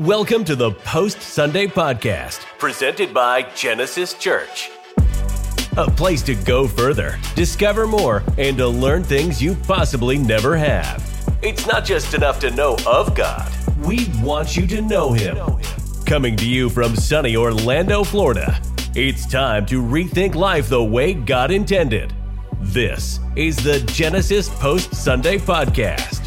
Welcome to the Post Sunday Podcast, presented by Genesis Church. A place to go further, discover more, and to learn things you possibly never have. It's not just enough to know of God, we want you to know Him. Coming to you from sunny Orlando, Florida, it's time to rethink life the way God intended. This is the Genesis Post Sunday Podcast.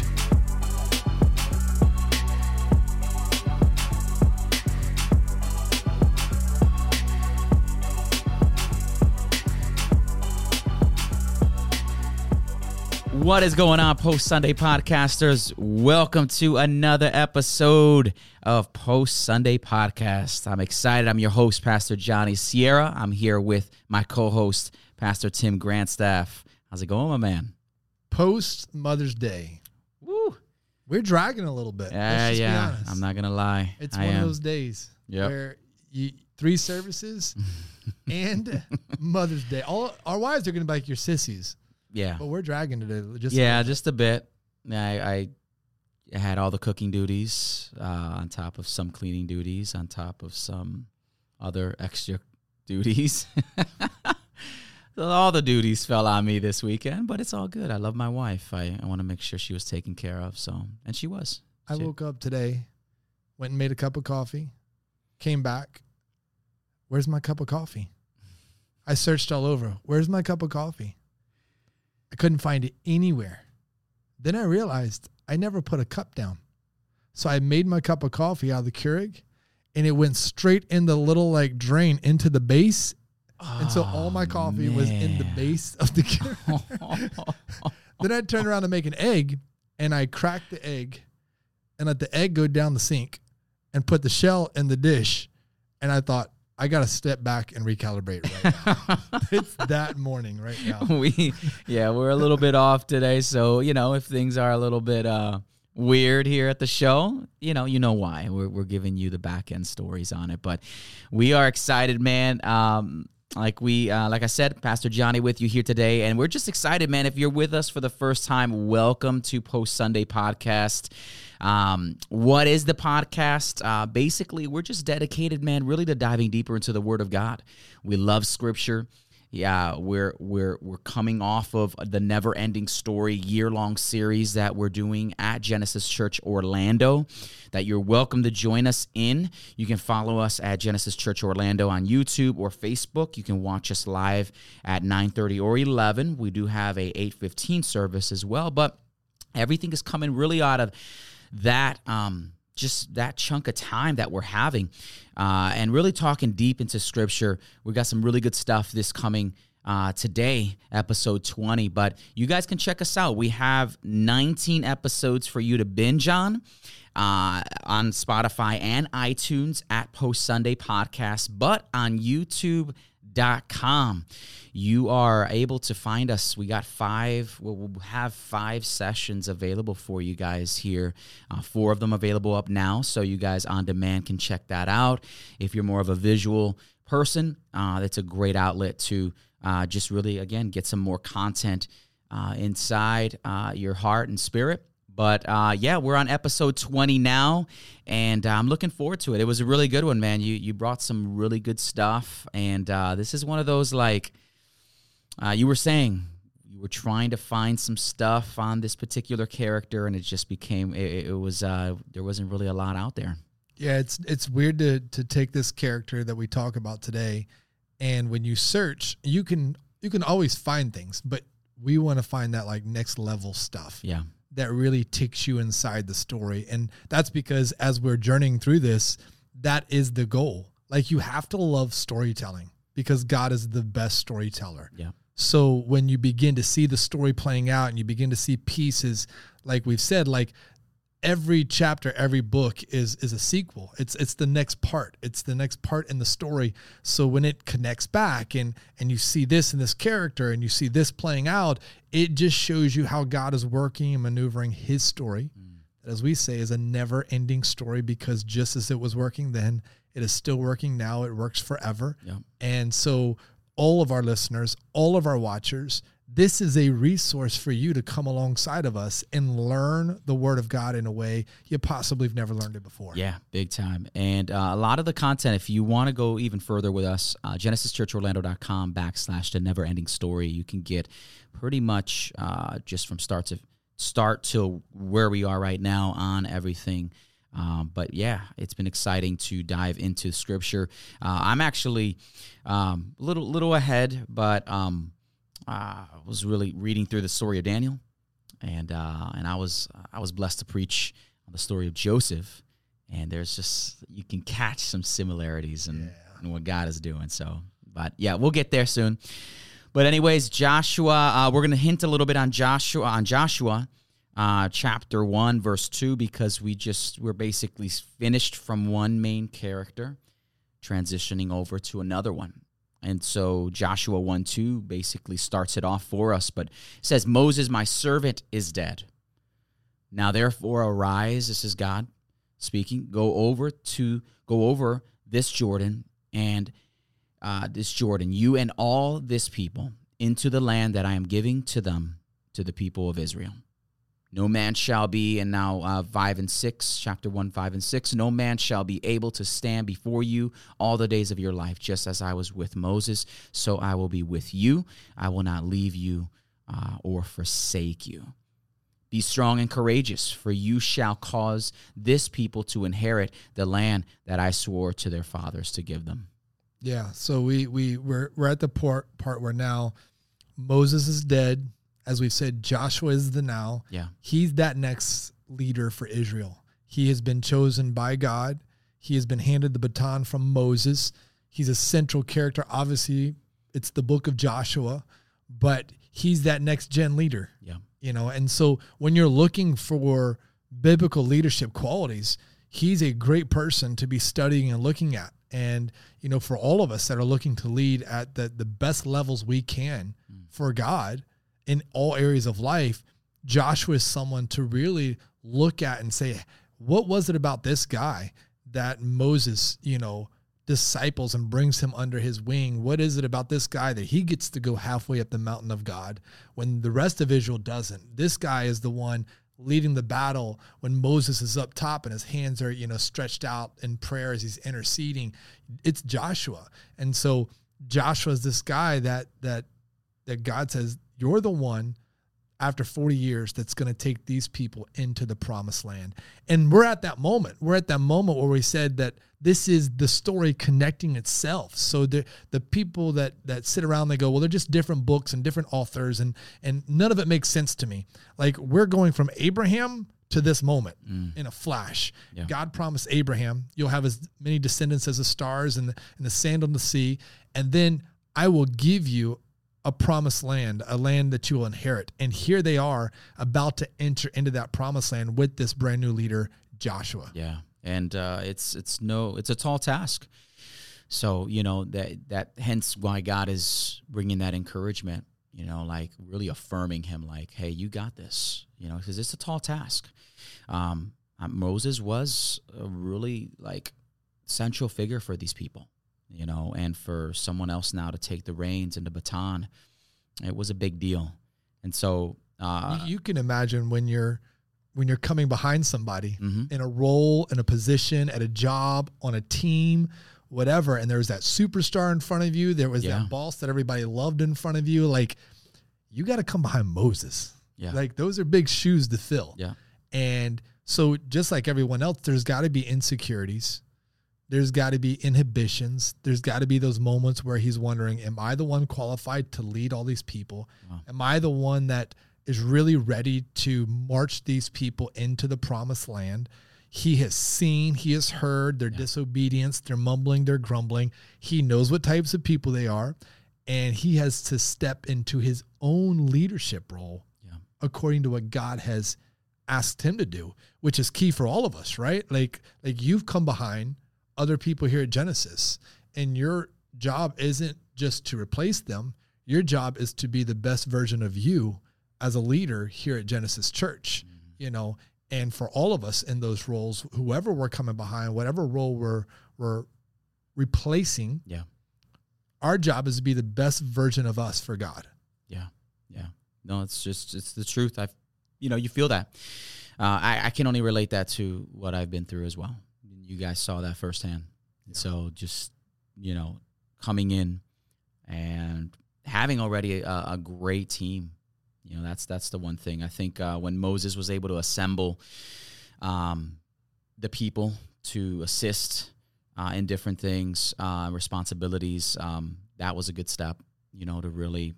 What is going on, Post Sunday podcasters? Welcome to another episode of Post Sunday Podcast. I'm excited. I'm your host, Pastor Johnny Sierra. I'm here with my co host, Pastor Tim Grandstaff. How's it going, my man? Post Mother's Day. Woo. We're dragging a little bit. Yeah, Let's just be yeah. I'm not going to lie. It's I one am. of those days Yep. where you three services and Mother's Day. All our wives are going to be like your sissies, Yeah. but we're dragging today. Just yeah, just a bit. I, I had all the cooking duties uh, on top of some cleaning duties, on top of some other extra duties. All the duties fell on me this weekend, but it's all good. I love my wife. I, I want to make sure she was taken care of. So, and she was. I She- woke up today, went and made a cup of coffee, came back. Where's my cup of coffee? I searched all over. Where's my cup of coffee? I couldn't find it anywhere. Then I realized I never put a cup down. So I made my cup of coffee out of the Keurig and it went straight in the little like drain into the base. And so all my Oh, coffee was in the base of the Keurig. then I turned around to make an egg and I cracked the egg and let the egg go down the sink and put the shell in the dish. And I thought, I got to step back and recalibrate right now. it's that morning right now. we, yeah, we're a little bit off today. So, you know, if things are a little bit uh, weird here at the show, you know, you know why. We're, we're giving you the back end stories on it. But we are excited, man. Um, like we, uh, like I said, Pastor Johnny with you here today, and we're just excited, man. If you're with us for the first time, welcome to Post Sunday Podcast. Um, what is the podcast? Uh, basically, we're just dedicated, man, really to diving deeper into the Word of God. We love Scripture. Yeah, we're we're we're coming off of the Never Ending Story year long series that we're doing at Genesis Church Orlando. That you're welcome to join us in. You can follow us at Genesis Church Orlando on YouTube or Facebook. You can watch us live at 9:30 or 11. We do have a 8:15 service as well, but everything is coming really out of that um just that chunk of time that we're having uh and really talking deep into scripture we got some really good stuff this coming uh, today, episode 20. But you guys can check us out. We have 19 episodes for you to binge on uh, on Spotify and iTunes at Post Sunday Podcast, but on YouTube dot com you are able to find us we got five we'll have five sessions available for you guys here uh, four of them available up now so you guys on demand can check that out if you're more of a visual person uh, that's a great outlet to uh, just really again get some more content uh, inside uh, your heart and spirit but uh, yeah, we're on episode 20 now, and uh, I'm looking forward to it. It was a really good one, man. You you brought some really good stuff, and uh, this is one of those like uh, you were saying you were trying to find some stuff on this particular character, and it just became it, it was uh, there wasn't really a lot out there. Yeah, it's it's weird to to take this character that we talk about today, and when you search, you can you can always find things, but we want to find that like next level stuff Yeah, that really takes you inside the story, and that's because as we're journeying through this, that is the goal. Like you have to love storytelling because God is the best storyteller. yeah, So when you begin to see the story playing out and you begin to see pieces, like we've said, like every chapter, every book is is a sequel. It's it's the next part. It's the next part in the story. So when it connects back and and you see this in this character and you see this playing out, it just shows you how God is working and maneuvering his story. That as we say is a never-ending story because just as it was working then, it is still working now. It works forever. yeah. And so all of our listeners, all of our watchers, this is a resource for you to come alongside of us and learn the word of God in a way you possibly have never learned it before. Yeah, big time. And uh, a lot of the content, if you want to go even further with us, uh, genesischurchorlando.com backslash the never ending story, you can get pretty much uh, just from start to start to where we are right now on everything. Um, but yeah, it's been exciting to dive into scripture. Uh, I'm actually um, a little little ahead, but um, I was really reading through the story of Daniel, and uh, and I was I was blessed to preach on the story of Joseph, and there's just you can catch some similarities in, in what God is doing. So, but yeah, we'll get there soon. But anyways, Joshua, uh, we're gonna hint a little bit on Joshua on Joshua. Uh, chapter 1 verse 2 because we just we're basically finished from one main character transitioning over to another one and so Joshua 1 2 basically starts it off for us, but says, Moses, my servant, is dead. Now therefore arise, this is God speaking, go over to go over this Jordan and uh, this Jordan, you and all this people, into the land that I am giving to them, to the people of Israel. No man shall be, and now uh, 5 and 6, chapter 1, 5 and 6, no man shall be able to stand before you all the days of your life, just as I was with Moses, so I will be with you. I will not leave you uh, or forsake you. Be strong and courageous, for you shall cause this people to inherit the land that I swore to their fathers to give them. Yeah, so we we we're we're at the part part where now Moses is dead as we've said, Joshua is the now. Yeah. He's that next leader for Israel. He has been chosen by God. He has been handed the baton from Moses. He's a central character. Obviously, it's the book of Joshua, but he's that next gen leader. Yeah. You know, and so when you're looking for biblical leadership qualities, he's a great person to be studying and looking at. And, you know, for all of us that are looking to lead at the, the best levels we can mm. for God, in all areas of life, Joshua is someone to really look at and say, what was it about this guy that Moses, you know, disciples and brings him under his wing? What is it about this guy that he gets to go halfway up the mountain of God when the rest of Israel doesn't? This guy is the one leading the battle when Moses is up top and his hands are, you know, stretched out in prayer as he's interceding. It's Joshua. And so Joshua is this guy that that that God says you're the one after 40 years that's going to take these people into the promised land. And we're at that moment. We're at that moment where we said that this is the story connecting itself. So the the people that that sit around they go, well, they're just different books and different authors and and none of it makes sense to me. Like we're going from Abraham to this moment mm. in a flash. Yeah. God promised Abraham, you'll have as many descendants as the stars and the, and the sand on the sea, and then I will give you a promised land, a land that you will inherit. And here they are about to enter into that promised land with this brand new leader, Joshua. Yeah. And uh, it's it's no it's a tall task. So, you know, that that hence why God is bringing that encouragement, you know, like really affirming him like, "Hey, you got this." You know, cuz it's a tall task. Um, Moses was a really like central figure for these people you know, and for someone else now to take the reins and the baton, it was a big deal. And so uh, you, you, can imagine when you're when you're coming behind somebody mm-hmm. in a role, in a position, at a job, on a team, whatever, and there's that superstar in front of you, there was yeah. that boss that everybody loved in front of you, like you got to come behind Moses. Yeah. Like those are big shoes to fill. Yeah. And so just like everyone else, there's got to be insecurities there's got to be inhibitions. There's got to be those moments where he's wondering, am I the one qualified to lead all these people? Wow. Am I the one that is really ready to march these people into the promised land? He has seen, he has heard their yeah. disobedience, their mumbling, their grumbling. He knows what types of people they are, and he has to step into his own leadership role yeah. according to what God has asked him to do, which is key for all of us, right? Like like you've come behind other people here at Genesis. And your job isn't just to replace them, your job is to be the best version of you as a leader here at Genesis Church, mm-hmm. you know, and for all of us in those roles, whoever we're coming behind, whatever role we're we're replacing, yeah. Our job is to be the best version of us for God. Yeah. Yeah. No, it's just it's the truth. I, you know, you feel that. Uh, I I can only relate that to what I've been through as well. You guys saw that firsthand. Yeah. So just you know, coming in and having already a, a great team. You know, that's that's the one thing I think uh, when Moses was able to assemble um, the people to assist uh, in different things, uh, responsibilities. Um, that was a good step, you know, to really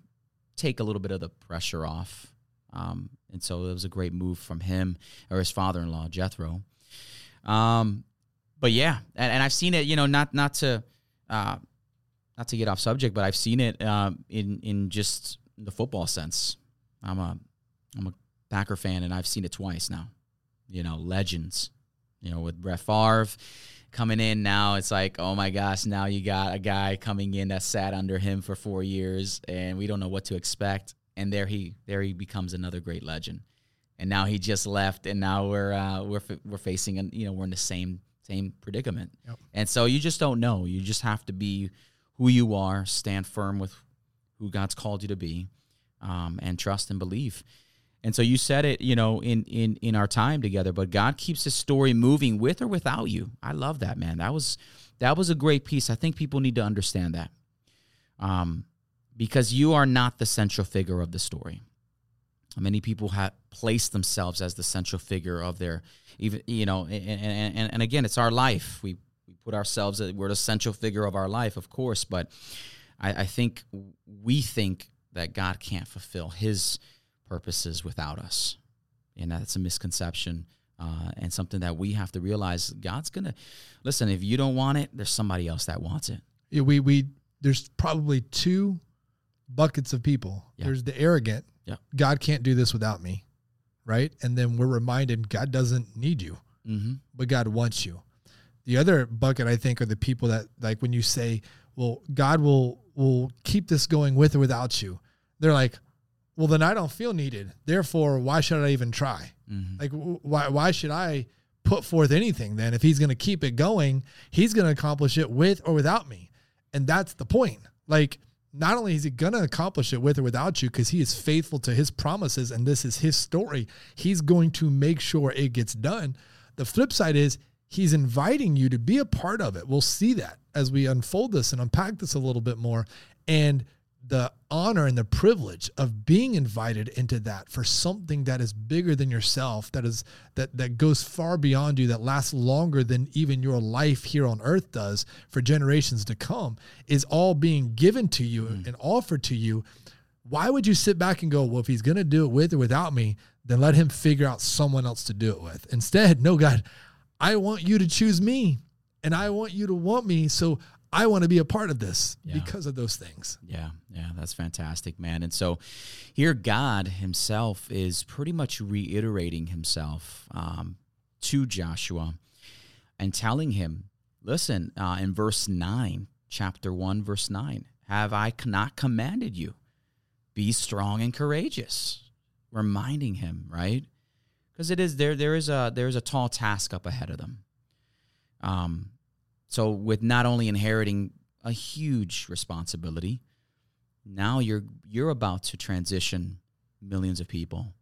take a little bit of the pressure off. Um, and so it was a great move from him or his father-in-law Jethro. Um, but yeah, and, and I've seen it, you know, not not to uh, not to get off subject, but I've seen it um, in in just the football sense. I'm a I'm a Packer fan, and I've seen it twice now. You know, legends. You know, with Brett Favre coming in now, it's like, oh my gosh, now you got a guy coming in that sat under him for four years, and we don't know what to expect. And there he there he becomes another great legend. And now he just left, and now we're uh, we're we're facing, and you know, we're in the same same predicament. Yep. And so you just don't know. You just have to be who you are, stand firm with who God's called you to be, um, and trust and believe. And so you said it, you know, in in in our time together. But God keeps His story moving with or without you. I love that, man. That was that was a great piece. I think people need to understand that, um, because you are not the central figure of the story. Many people have placed themselves as the central figure of their, even you know, and and, and again, it's our life. We we put ourselves we're the central figure of our life, of course, but I, I think we think that God can't fulfill His purposes without us, and that's a misconception. Uh, and something that we have to realize God's gonna listen. If you don't want it, there's somebody else that wants it. Yeah, we we there's probably two buckets of people. Yeah. There's the arrogant. Yeah. God can't do this without me. Right? And then we're reminded God doesn't need you, Mm-hmm. but God wants you. The other bucket I think are the people that like when you say, "Well, God will will keep this going with or without you." They're like, "Well, then I don't feel needed. Therefore, why should I even try?" Mm-hmm. Like w- why why should I put forth anything then if he's going to keep it going, he's going to accomplish it with or without me. And that's the point. Like not only is he going to accomplish it with or without you cuz he is faithful to his promises and this is his story, he's going to make sure it gets done. The flip side is he's inviting you to be a part of it. We'll see that as we unfold this and unpack this a little bit more and the honor and the privilege of being invited into that for something that is bigger than yourself that is that that goes far beyond you that lasts longer than even your life here on earth does for generations to come is all being given to you mm. and offered to you. Why would you sit back and go well if he's going to do it with or without me then let him figure out someone else to do it with. Instead no god i want you to choose me and i want you to want me so I want to be a part of this Yeah. because of those things. Yeah, yeah, that's fantastic, man. And so here, God Himself is pretty much reiterating Himself um, to Joshua and telling him, listen, uh, in verse 9, chapter 1, verse 9, have I not commanded you? Be strong and courageous. Reminding him, right? Because it is there. There is a there is a tall task up ahead of them. Um, so with not only inheriting a huge responsibility, now you're you're about to transition millions of people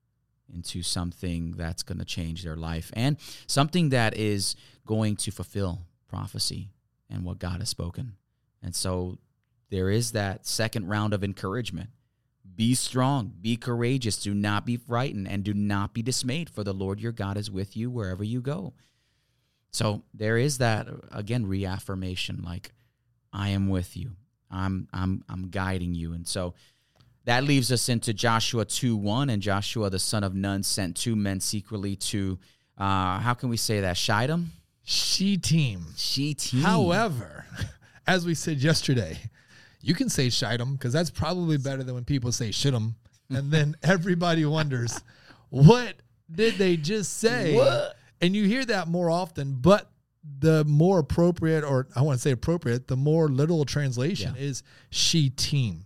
into something that's going to change their life and something that is going to fulfill prophecy and what God has spoken. And so there is that second round of encouragement. Be strong, be courageous, do not be frightened, and do not be dismayed, for the Lord your God is with you wherever you go. So there is that again reaffirmation like I am with you. I'm I'm I'm guiding you. And so that leaves us into Joshua 2 1. And Joshua, the son of Nun, sent two men secretly to, uh, how can we say that? Shittim? She team. Shittim. However, as we said yesterday, you can say shitem because that's probably better than when people say shitum. And then everybody wonders, what did they just say? What? And you hear that more often, but the more appropriate, or I want to say appropriate, the more literal translation Yeah. is she team,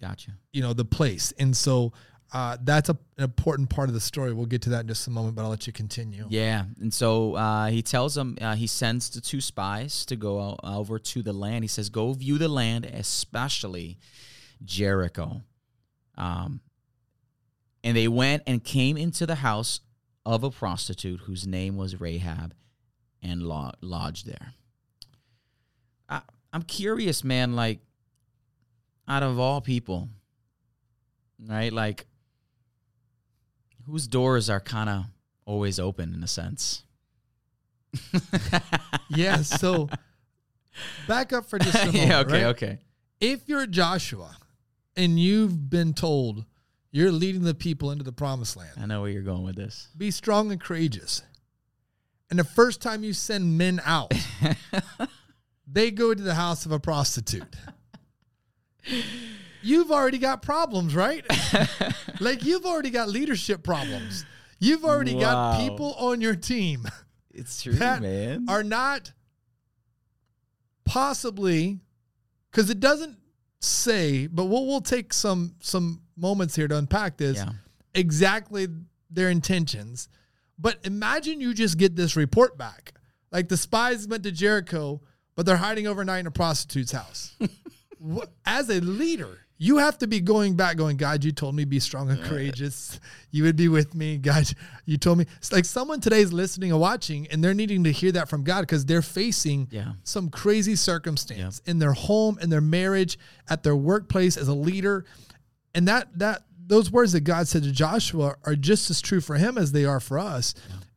Gotcha. you know, the place. And so uh, that's a, an important part of the story. We'll get to that in just a moment, but I'll let you continue. Yeah, and so uh, he tells them uh, he sends the two spies to go over to the land. He says, "Go view the land, especially Jericho." Um, And they went and came into the house of a prostitute whose name was Rahab and lo- lodged there. I, I'm curious, man, like, out of all people, right? Like, whose doors are kind of always open in a sense? Yeah. So back up for just a moment. yeah, okay, right? okay. If you're Joshua and you've been told you're leading the people into the promised land, I know where you're going with this. be strong and courageous. And the first time you send men out, they go to the house of a prostitute. You've already got problems, right? like you've already got leadership problems. You've already got people on your team It's true, that man. are not possibly because it doesn't say, but we'll we'll take some some moments here to unpack this yeah. exactly their intentions. But imagine you just get this report back. Like the spies went to Jericho, but they're hiding overnight in a prostitute's house. As a leader, you have to be going back, going, God, you told me be strong and courageous. You would be with me. God, you told me. It's like someone today is listening and watching, and they're needing to hear that from God because they're facing Yeah. some crazy circumstance in their home, in their marriage, at their workplace as a leader. And that that those words that God said to Joshua are just as true for him as they are for us.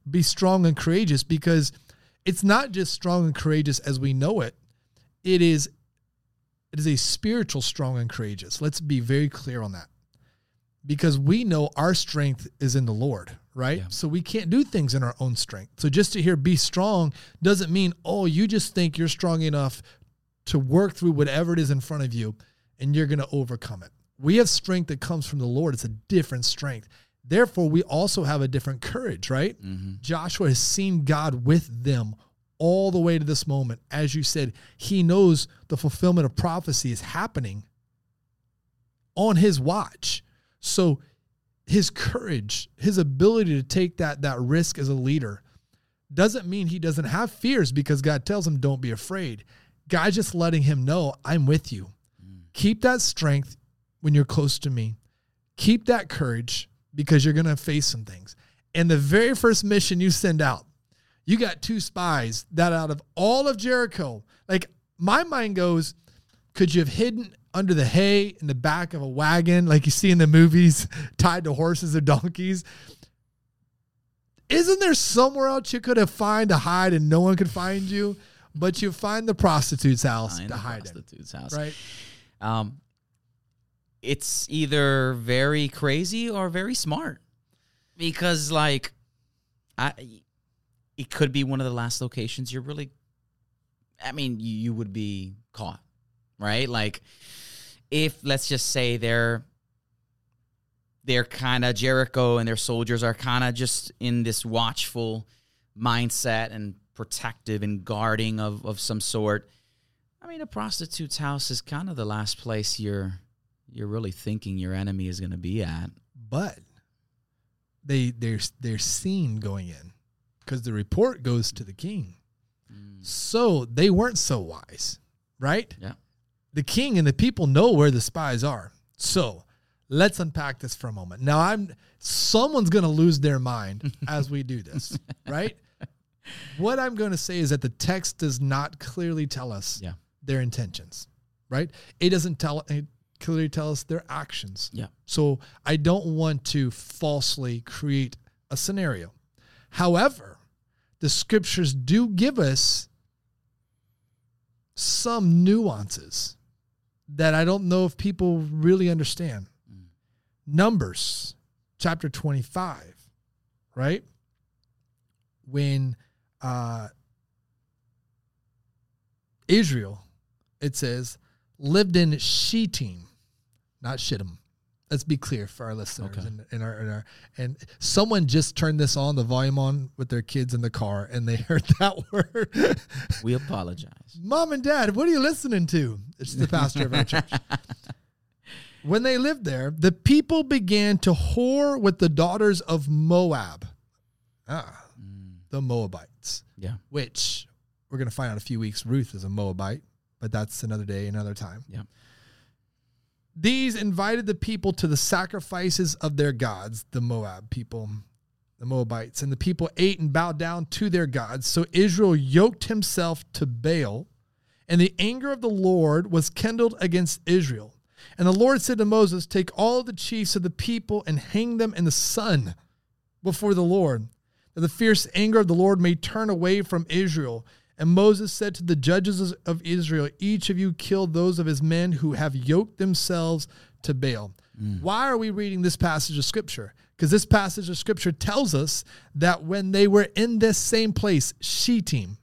Be strong and courageous because it's not just strong and courageous as we know it. It is it is a spiritual strong and courageous. Let's be very clear on that. Because we know our strength is in the Lord, right? Yeah. So we can't do things in our own strength. So just to hear be strong doesn't mean, oh, you just think you're strong enough to work through whatever it is in front of you and you're going to overcome it. We have strength that comes from the Lord. It's a different strength. Therefore, we also have a different courage, right? Mm-hmm. Joshua has seen God with them all the way to this moment. As you said, he knows the fulfillment of prophecy is happening on his watch. So his courage, his ability to take that that risk as a leader doesn't mean he doesn't have fears because God tells him don't be afraid. God's just letting him know I'm with you. Mm. Keep that strength when you're close to me. Keep that courage because you're going to face some things. And the very first mission you send out, you got two spies that out of all of Jericho, like my mind goes, could you have hidden under the hay in the back of a wagon like you see in the movies, tied to horses or donkeys? Isn't there somewhere else you could have find to hide and no one could find you? But you find the prostitute's house Find to hide in, prostitute's house. right? Um, it's either very crazy or very smart because, like, I it could be one of the last locations you're really. I mean, you, you would be caught, right? Like, if let's just say they're they're kind of Jericho and their soldiers are kind of just in this watchful mindset and protective and guarding of of some sort. I mean, a prostitute's house is kind of the last place you're you're really thinking your enemy is going to be at. but they they're they're seen going in because the report goes to the king. Mm. So they weren't so wise, right? Yeah. The king and the people know where the spies are. So let's unpack this for a moment. Now I'm someone's going to lose their mind as we do this, right? What I'm going to say is that the text does not clearly tell us Yeah. their intentions, right? It doesn't tell it clearly tell us their actions. Yeah. So I don't want to falsely create a scenario. However, the scriptures do give us some nuances that I don't know if people really understand. Numbers chapter 25, right? When uh, Israel, it says, lived in Shittim, not Shittim. Let's be clear for our listeners Okay. and, and our, and our and someone just turned this on the volume on with their kids in the car and they heard that word. We apologize. Mom and Dad, what are you listening to? It's the pastor of our church. When they lived there, the people began to whore with the daughters of Moab. Ah, the Moabites, Yeah. which we're going to find out in a few weeks. Ruth is a Moabite, but that's another day, another time. Yeah. These invited the people to the sacrifices of their gods, the Moab people, the Moabites, and the people ate and bowed down to their gods. So Israel yoked himself to Baal, and the anger of the Lord was kindled against Israel. And the Lord said to Moses, Take all the chiefs of the people and hang them in the sun before the Lord, that the fierce anger of the Lord may turn away from Israel. And Moses said to the judges of Israel, Each of you kill those of his men who have yoked themselves to Baal. Mm. Why are we reading this passage of scripture? Because this passage of scripture tells us that when they were in this same place, Shittim,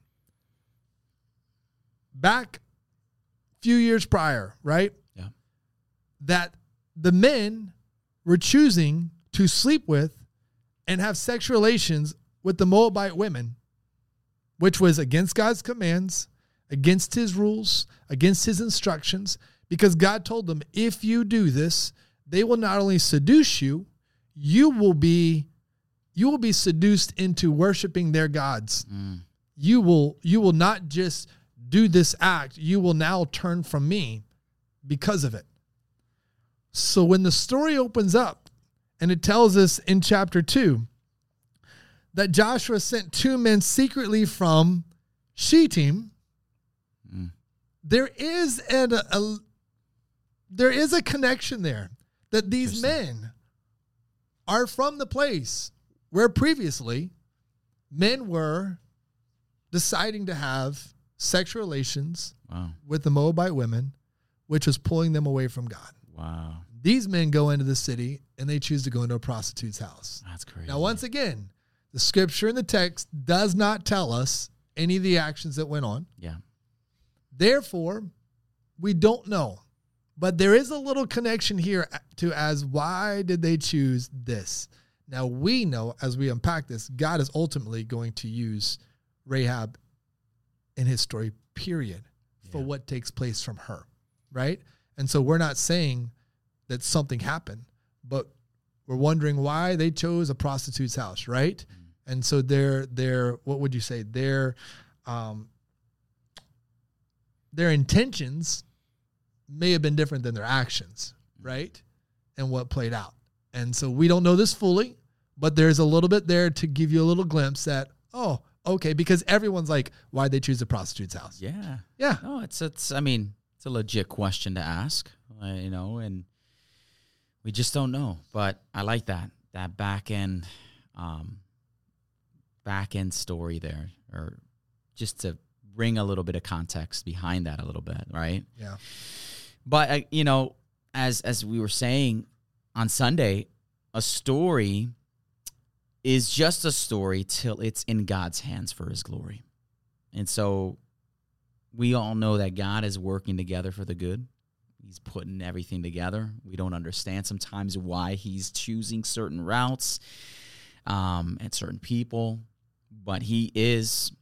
back a few years prior, right? Yeah. That the men were choosing to sleep with and have sexual relations with the Moabite women which was against God's commands, against his rules, against his instructions, because God told them, if you do this, they will not only seduce you, you will be you will be seduced into worshiping their gods. Mm. You will you will not just do this act, you will now turn from me because of it. So when the story opens up and it tells us in chapter 2 that Joshua sent two men secretly from Shittim, mm. there is an, a, there is a connection there that these men are from the place where previously men were deciding to have sexual relations wow. with the Moabite women, which was pulling them away from God. Wow. These men go into the city and they choose to go into a prostitute's house. That's crazy. Now, once again, the scripture and the text does not tell us any of the actions that went on. Yeah. Therefore, we don't know. But there is a little connection here to as why did they choose this? Now we know as we unpack this, God is ultimately going to use Rahab in his story, period, for yeah. what takes place from her. Right? And so we're not saying that something happened, but we're wondering why they chose a prostitute's house, right? Mm-hmm and so their their what would you say their um, their intentions may have been different than their actions, right? And what played out. And so we don't know this fully, but there's a little bit there to give you a little glimpse that oh, okay, because everyone's like, why they choose a prostitute's house? Yeah, yeah. No, it's it's. I mean, it's a legit question to ask, uh, you know, and we just don't know. But I like that that back end. Um, back end story there, or just to bring a little bit of context behind that a little bit, right? Yeah. But uh, you know, as as we were saying on Sunday, a story is just a story till it's in God's hands for His glory, and so we all know that God is working together for the good. He's putting everything together. We don't understand sometimes why He's choosing certain routes um, and certain people but he is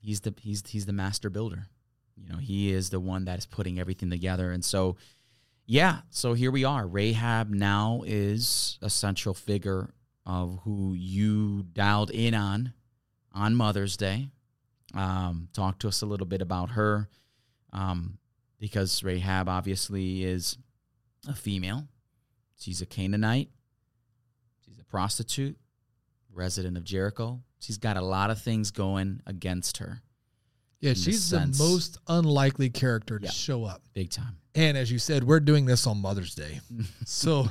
he's the he's he's the master builder. You know, he is the one that is putting everything together. And so yeah, so here we are. Rahab now is a central figure of who you dialed in on on Mother's Day. Um, talk to us a little bit about her, um, because Rahab obviously is a female. She's a Canaanite. She's a prostitute, resident of Jericho. She's got a lot of things going against her. Yeah, she's the, most unlikely character to yep. show up. Big time. And as you said, we're doing this on Mother's Day. so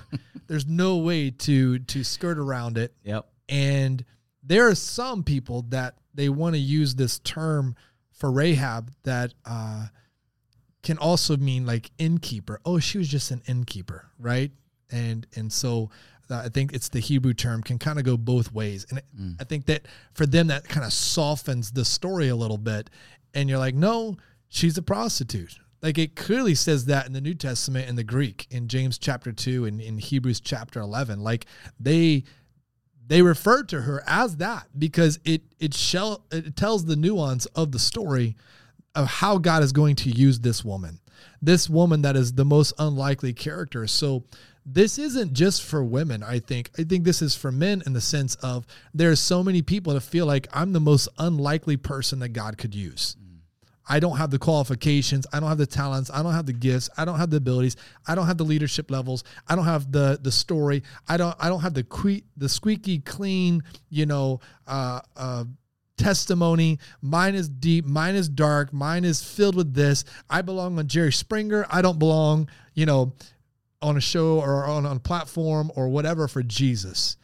there's no way to to skirt around it. Yep. And there are some people that they want to use this term for Rahab that uh, can also mean like innkeeper. Oh, she was just an innkeeper, right? And and so I think it's the Hebrew term can kind of go both ways. And mm. I think that for them, that kind of softens the story a little bit. And you're like, no, she's a prostitute. Like it clearly says that in the New Testament in the Greek, in James chapter 2 and in Hebrews chapter 11. Like they they refer to her as that because it it shell it tells the nuance of the story of how God is going to use this woman. This woman that is the most unlikely character. So this isn't just for women i think i think this is for men in the sense of there are so many people that feel like i'm the most unlikely person that god could use I don't have the qualifications. I don't have the talents. I don't have the gifts. I don't have the abilities. I don't have the leadership levels. I don't have the the story. I don't I don't have the que- the squeaky clean, you know, uh, uh, testimony. Mine is deep. Mine is dark. Mine is filled with this. I belong on Jerry Springer. I don't belong, you know, on a show or on, on a platform or whatever for Jesus.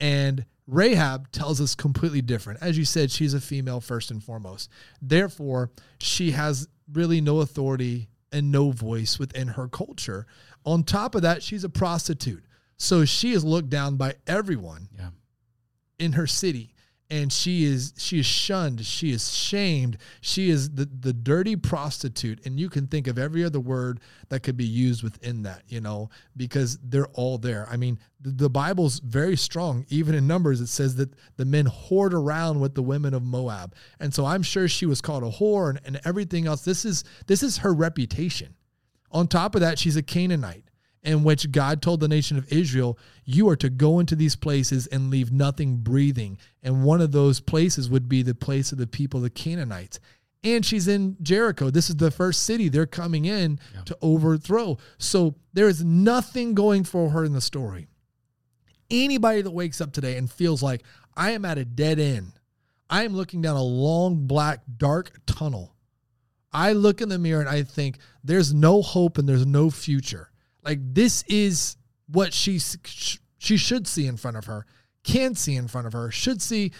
And Rahab tells us completely different. As you said, she's a female first and foremost. Therefore, she has really no authority and no voice within her culture. On top of that, she's a prostitute. So she is looked down by everyone Yeah. in her city and she is she is shunned she is shamed she is the the dirty prostitute and you can think of every other word that could be used within that you know because they're all there. I mean the, the bible's very strong. Even in numbers it says that the men whored around with the women of moab. And so i'm sure she was called a whore and, and everything else. This is this is her reputation. On top of that she's a canaanite in which God told the nation of Israel, You are to go into these places and leave nothing breathing. And one of those places would be the place of the people, the Canaanites. And she's in Jericho. This is the first city they're coming in to overthrow. So there is nothing going for her in the story. Anybody that wakes up today and feels like I am at a dead end, I am looking down a long, black, dark tunnel. I look in the mirror and I think there's no hope and there's no future. Like this is what she she should see in front of her, can see in front of her, should see.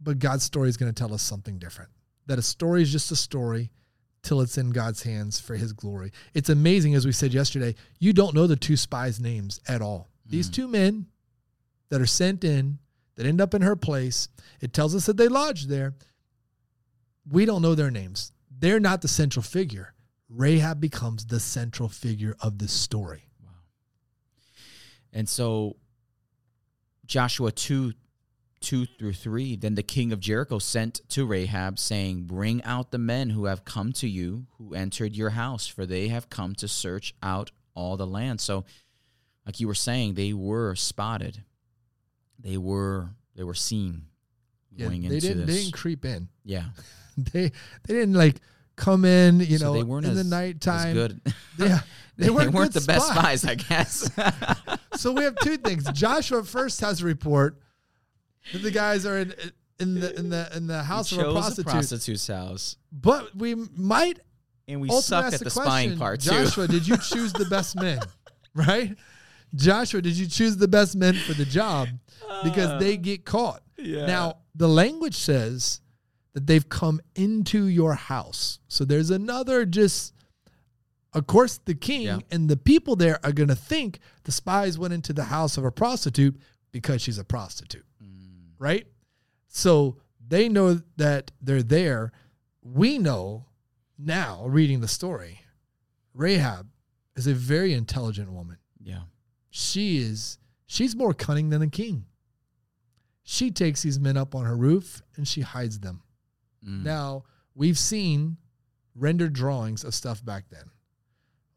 But God's story is going to tell us something different. That a story is just a story till it's in God's hands for his glory. It's amazing as we said yesterday, you don't know the two spies names at all. These mm. two men that are sent in that end up in her place, it tells us that they lodged there. We don't know their names. They're not the central figure. Rahab becomes the central figure of this story. And so Joshua 2 2 through 3 then the king of Jericho sent to Rahab saying bring out the men who have come to you who entered your house for they have come to search out all the land. So like you were saying they were spotted. They were they were seen Yeah, they into didn't. They didn't creep in. yeah. They they didn't like come in. You So know, they weren't in as, the nighttime. good. Yeah, they, weren't, good the best spies, I guess. so we have two things. Joshua first has a report that the guys are in in the in the in the house of a prostitute. prostitute's house. But we might And we suck at the, question, spying part too. Joshua, did you choose the best men? Right? Joshua, did you choose the best men for the job? Because they uh, get caught. yeah. Now, the language says that they've come into your house. So there's another just of course the king Yeah. and the people there are going to think the spies went into the house of a prostitute because she's a prostitute. Mm. Right? So they know that they're there. We know now reading the story. Rahab is a very intelligent woman yeah. she is she's more cunning than the king. She takes these men up on her roof and she hides them. Mm. Now, we've seen rendered drawings of stuff back then.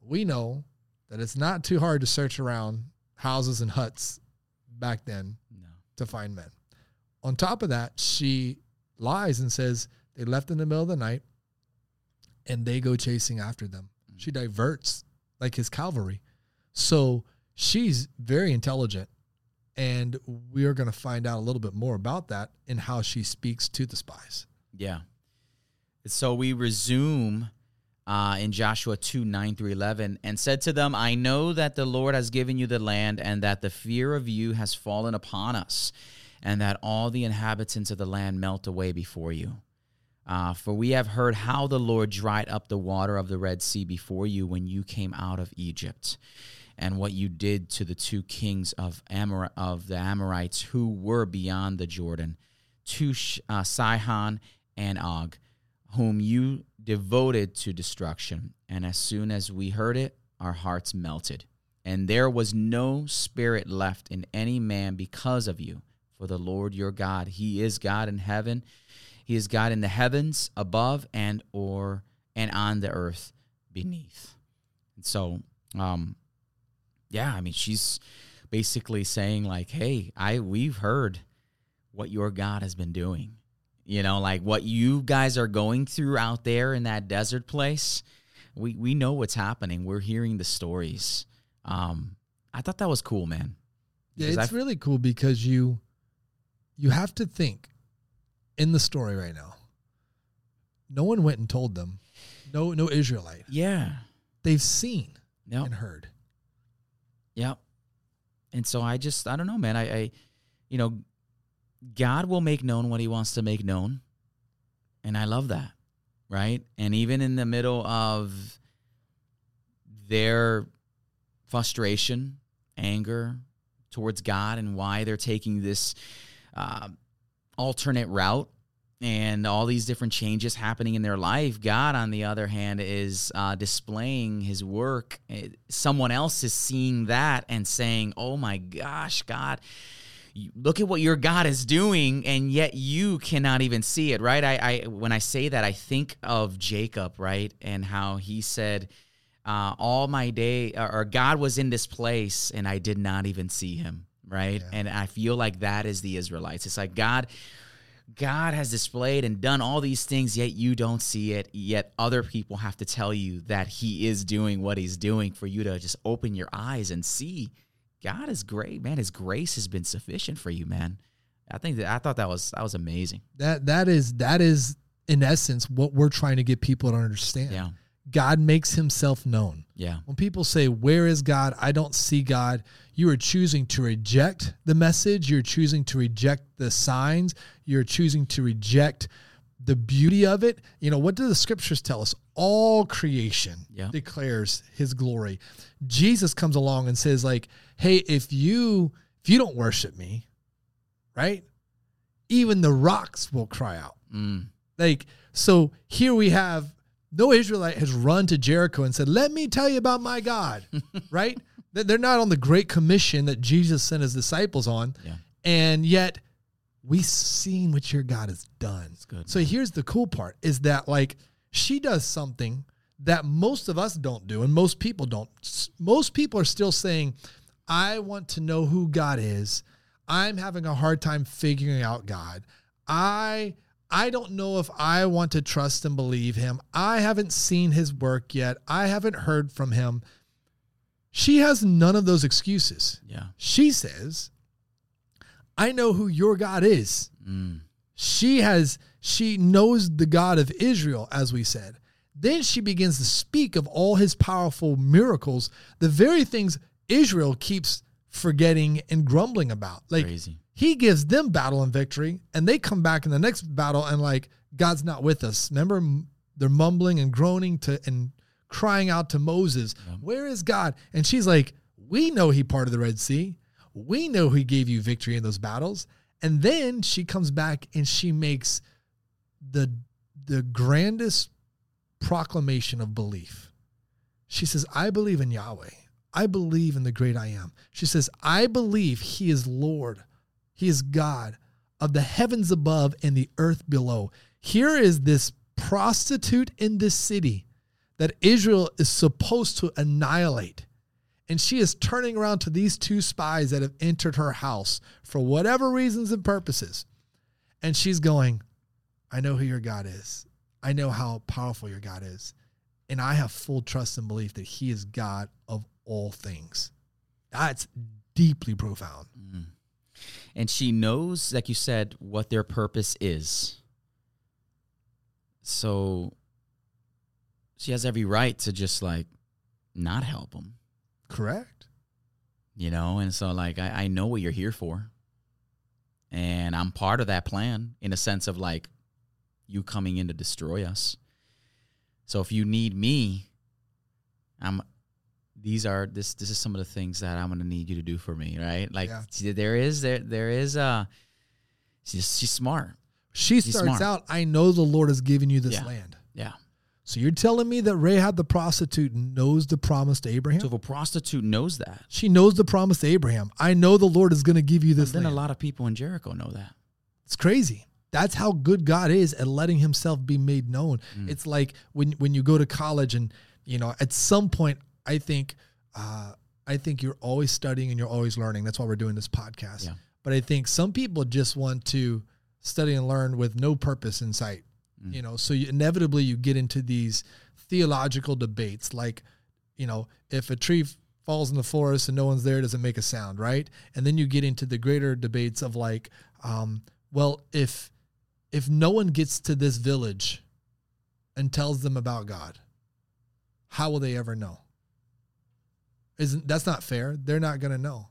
We know that it's not too hard to search around houses and huts back then No. to find men. On top of that, she lies and says they left in the middle of the night and they go chasing after them. She diverts like his cavalry. So she's very intelligent. And we are going to find out a little bit more about that in how she speaks to the spies. Yeah. So we resume uh, in Joshua 2 9 through 11 and said to them, I know that the Lord has given you the land and that the fear of you has fallen upon us and that all the inhabitants of the land melt away before you. Uh, for we have heard how the Lord dried up the water of the Red Sea before you when you came out of Egypt, and what you did to the two kings of Amor- of the Amorites who were beyond the Jordan, to uh, Sihon and Og, whom you devoted to destruction. And as soon as we heard it, our hearts melted, and there was no spirit left in any man because of you. For the Lord your God, He is God in heaven. He is God in the heavens above and or and on the earth beneath. And so, um, yeah, I mean, she's basically saying like, "Hey, I we've heard what your God has been doing. You know, like what you guys are going through out there in that desert place. We we know what's happening. We're hearing the stories. Um, I thought that was cool, man. Yeah, it's I- really cool because you you have to think in the story right now. No one went and told them. No no Israelite. Yeah. They've seen Yep. and heard. Yep. And so I just I don't know, man. I, I you know, God will make known what he wants to make known. And I love that. Right? And even in the middle of their frustration, anger towards God and why they're taking this uh, alternate route and all these different changes happening in their life. God, on the other hand, is uh, displaying his work. Eh, Someone else is seeing that and saying, Oh my gosh, God. Look at what your God is doing, and yet you cannot even see it, right? I, I when I say that, I think of Jacob, right, and how he said, uh, "All my day, or, or God was in this place, and I did not even see Him." Right, and I feel like that is the Israelites. It's like God, God has displayed and done all these things, yet you don't see it. Yet other people have to tell you that He is doing what He's doing for you to just open your eyes and see. God is great, man. His grace has been sufficient for you, man. I think that I thought that was that was amazing. That that is that is in essence what we're trying to get people to understand. Yeah, God makes himself known. yeah, When people say, Where is God? I don't see God, you are choosing to reject the message. You're choosing to reject the signs. You're choosing to reject the beauty of it. You know, what do the scriptures tell us? All creation Yeah. declares his glory. Jesus comes along and says, like, hey, if you if you don't worship me, right? Even the rocks will cry out. mm, Like, so here we have no Israelite has run to Jericho and said, Let me tell you about my God, right? They- They're not on the great commission that Jesus sent his disciples on. Yeah. And yet we've seen what your God has done. good, So here's the cool part is that like she does something that most of us don't do and most people don't. Most people are still saying, I want to know who God is. I'm having a hard time figuring out God. I I don't know if I want to trust and believe him. I haven't seen his work yet. I haven't heard from him. She has none of those excuses. yeah, She says, I know who your God is. mm, She has, she knows the God of Israel, as we said. Then she begins to speak of all his powerful miracles, the very things Israel keeps forgetting and grumbling about. Like crazy. he gives them battle and victory, and they come back in the next battle and like God's not with us. Remember, they're mumbling and groaning to and crying out to Moses, "Where is God?" And she's like, "We know He parted the Red Sea. We know He gave you victory in those battles." And then she comes back and she makes the the grandest proclamation of belief. She says, "I believe in Yahweh. I believe in the great I am." She says, "I believe He is Lord." He is God of the heavens above and the earth below. Here is this prostitute in this city that Israel is supposed to annihilate. And she is turning around to these two spies that have entered her house for whatever reasons and purposes. And she's going, I know who your God is. I know how powerful your God is. And I have full trust and belief that He is God of all things. That's deeply profound. Mm. And she knows, like you said, what their purpose is. So she has every right to just like not help them, Correct. you know? And so, like, I, I know what you're here for. And I'm part of that plan in a sense of like you coming in to destroy us. So if you need me, I'm these are this this is some of the things that I'm gonna need you to do for me, right? Like Yeah. see, there is there there is uh she's she's smart. She She's starts smart. out, I know the Lord has given you this Yeah. land. Yeah. So you're telling me that Rahab the prostitute knows the promise to Abraham? So if a prostitute knows that, she knows the promise to Abraham. I know the Lord is going to give you this then a lot of people in Jericho know that. It's crazy. That's how good God is at letting himself be made known. Mm. It's like when when you go to college and you know, at some point I think uh I think you're always studying and you're always learning. That's why we're doing this podcast. Yeah. But I think some people just want to study and learn with no purpose in sight. You know, so you, inevitably you get into these theological debates like, you know, if a tree falls in the forest and no one's there, does it make a sound, right? And then you get into the greater debates of like, um, well, if if no one gets to this village and tells them about God, how will they ever know? Isn't that's not fair? They're not going to know.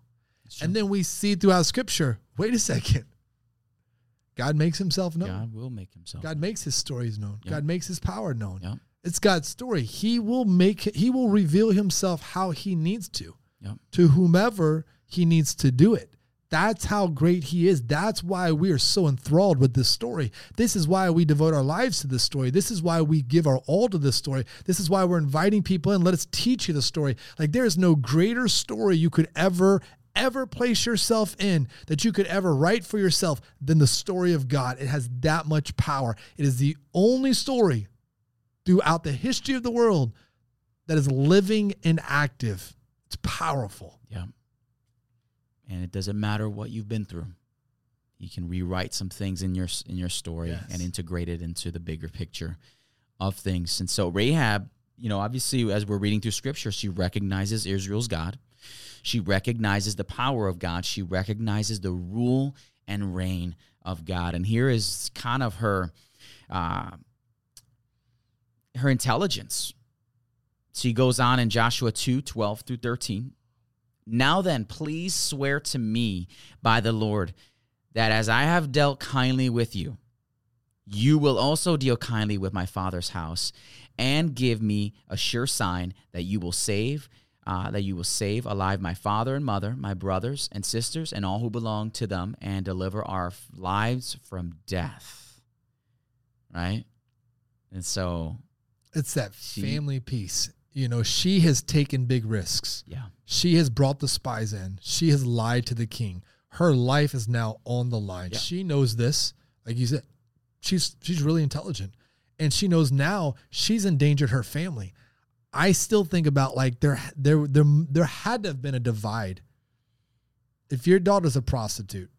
And then we see throughout scripture, wait a second. God makes himself known. God will make himself. God makes his stories known. Yeah. God makes his power known. Yeah. It's God's story. He will make he will reveal himself how he needs to Yeah. to whomever he needs to do it. That's how great he is. That's why we are so enthralled with this story. This is why we devote our lives to this story. This is why we give our all to this story. This is why we're inviting people in. Let us teach you the story. Like there is no greater story you could ever, ever place yourself in that you could ever write for yourself than the story of God. It has that much power. It is the only story throughout the history of the world that is living and active. It's powerful. And it doesn't matter what you've been through. You can rewrite some things in your in your story Yes. and integrate it into the bigger picture of things. And so Rahab, you know, obviously as we're reading through scripture, she recognizes Israel's God. She recognizes the power of God. She recognizes the rule and reign of God. And here is kind of her uh, her intelligence. She goes on in Joshua 2 12 through 13. Now then, please swear to me by the Lord that as I have dealt kindly with you, you will also deal kindly with my father's house and give me a sure sign that you will save uh, that you will save alive my father and mother my brothers and sisters and all who belong to them and deliver our lives from death right and so It's that She- family piece. You know, she has taken big risks. yeah She has brought the spies in. She has lied to the king. Her life is now on the line. Yeah. She knows this. Like you said, she's she's really intelligent. And she knows now she's endangered her family. I still think about like there there there there had to have been a divide. If your daughter's a prostitute,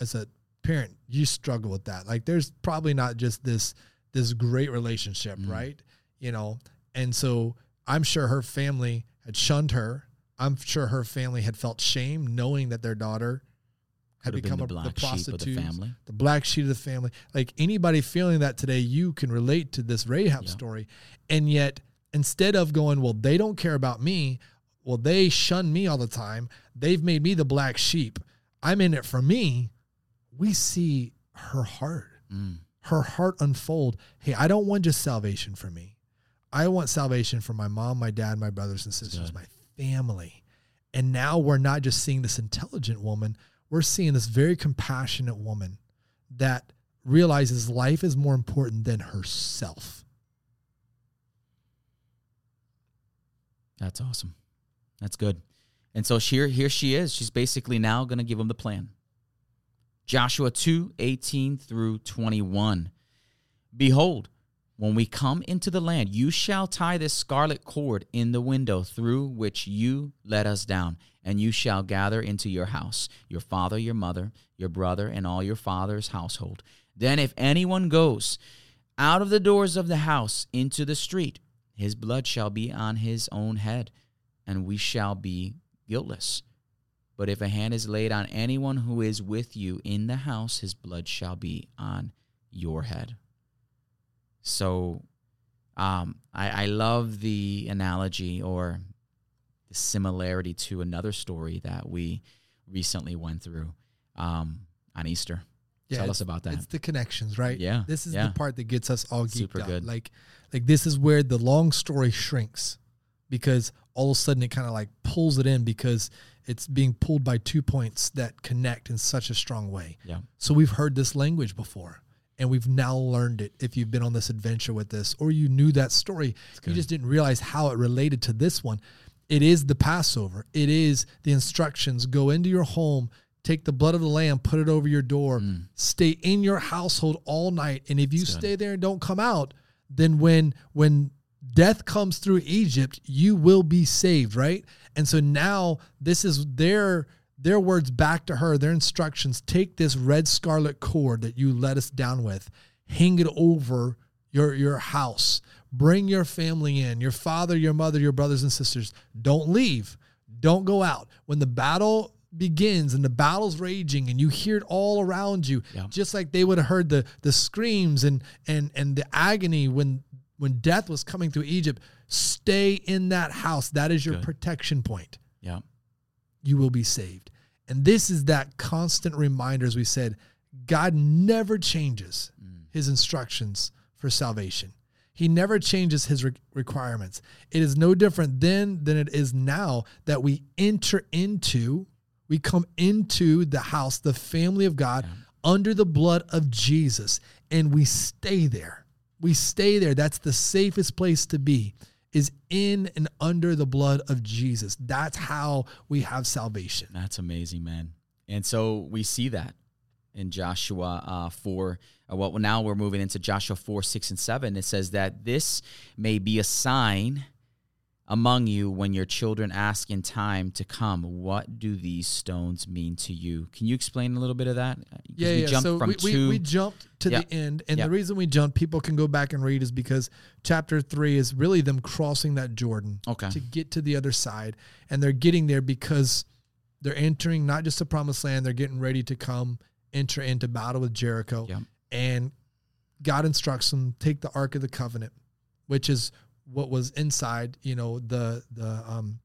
as a parent, you struggle with that. Like there's probably not just this this great relationship, Mm. right? You know, and so I'm sure her family had shunned her. I'm sure her family had felt shame knowing that their daughter had Could become the a, black the sheep of the prostitute, family. the black sheep of the family. Like anybody feeling that today, you can relate to this Rahab Yeah. story. And yet, instead of going, well, they don't care about me. Well, they shun me all the time. They've made me the black sheep. I'm in it for me. We see her heart, Mm. her heart unfold. Hey, I don't want just salvation for me. I want salvation for my mom, my dad, my brothers and sisters, Good. my family. And now we're not just seeing this intelligent woman, we're seeing this very compassionate woman that realizes life is more important than herself. That's awesome. That's good. And so here, here she is. She's basically now going to give him the plan. Joshua 2 18 through 21. Behold, when we come into the land, you shall tie this scarlet cord in the window through which you let us down, and you shall gather into your house your father, your mother, your brother, and all your father's household. Then, if anyone goes out of the doors of the house into the street, his blood shall be on his own head, and we shall be guiltless. But if a hand is laid on anyone who is with you in the house, his blood shall be on your head. So um, I, I love the analogy or the similarity to another story that we recently went through um, on Easter. Tell us about that. It's the connections, right? Yeah, This is yeah. the part that gets us all geeked Super out. good. Like, like this is where the long story shrinks because all of a sudden it kind of like pulls it in because it's being pulled by two points that connect in such a strong way. Yeah. So we've heard this language before and we've now learned it if you've been on this adventure with this or you knew that story. You just didn't realize how it related to this one. It is the Passover. It is the instructions go into your home, take the blood of the lamb, put it over your door, stay in your household all night. And if you Mm. Good. stay there and don't come out, then when when death comes through Egypt, you will be saved, right? And so now this is their their words back to her, their instructions take this red scarlet cord that you let us down with, hang it over your, your house, bring your family in, your father, your mother, your brothers and sisters. Don't leave, don't go out. When the battle begins and the battle's raging and you hear it all around you Yeah. just like they would have heard the the screams and and and the agony when when death was coming through Egypt stay in that house that is your Good. protection point Yeah. you will be saved and this is that constant reminder as we said God never changes mm. his instructions for salvation. He never changes his re- requirements. It is no different then than it is now that we enter into we come into the house the family of God under the blood of Jesus and we stay there. We stay there. That's the safest place to be is in and under the blood of Jesus that's how we have salvation That's amazing, man. And so we see that in Joshua uh, 4. Uh, well, now we're moving into Joshua 4, 6, and 7. It says that this may be a sign among you when your children ask in time to come, What do these stones mean to you? Can you explain a little bit of that? Yeah, we yeah. jumped so we, we, we jumped to Yeah. the end, and Yeah. the reason we jumped, people can go back and read, is because chapter three is really them crossing that Jordan Okay. to get to the other side, and they're getting there because they're entering not just the promised land, they're getting ready to come enter into battle with Jericho, Yeah. and God instructs them take the Ark of the Covenant, which is what was inside, you know, the the um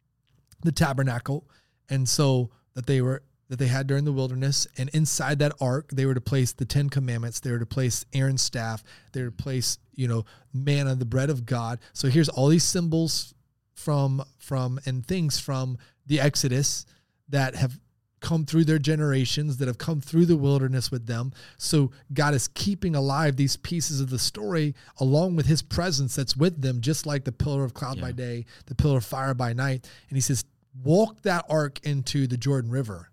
the tabernacle, and so that they were that they had during the wilderness, and inside that ark they were to place the Ten Commandments, they were to place Aaron's staff, they were to place you know manna, the bread of God. So here's all these symbols from from and things from the Exodus that have come through their generations that have come through the wilderness with them. So god is keeping alive these pieces of the story along with his presence that's with them just like the pillar of cloud by day the pillar of fire by night. And he says walk that ark into the jordan river.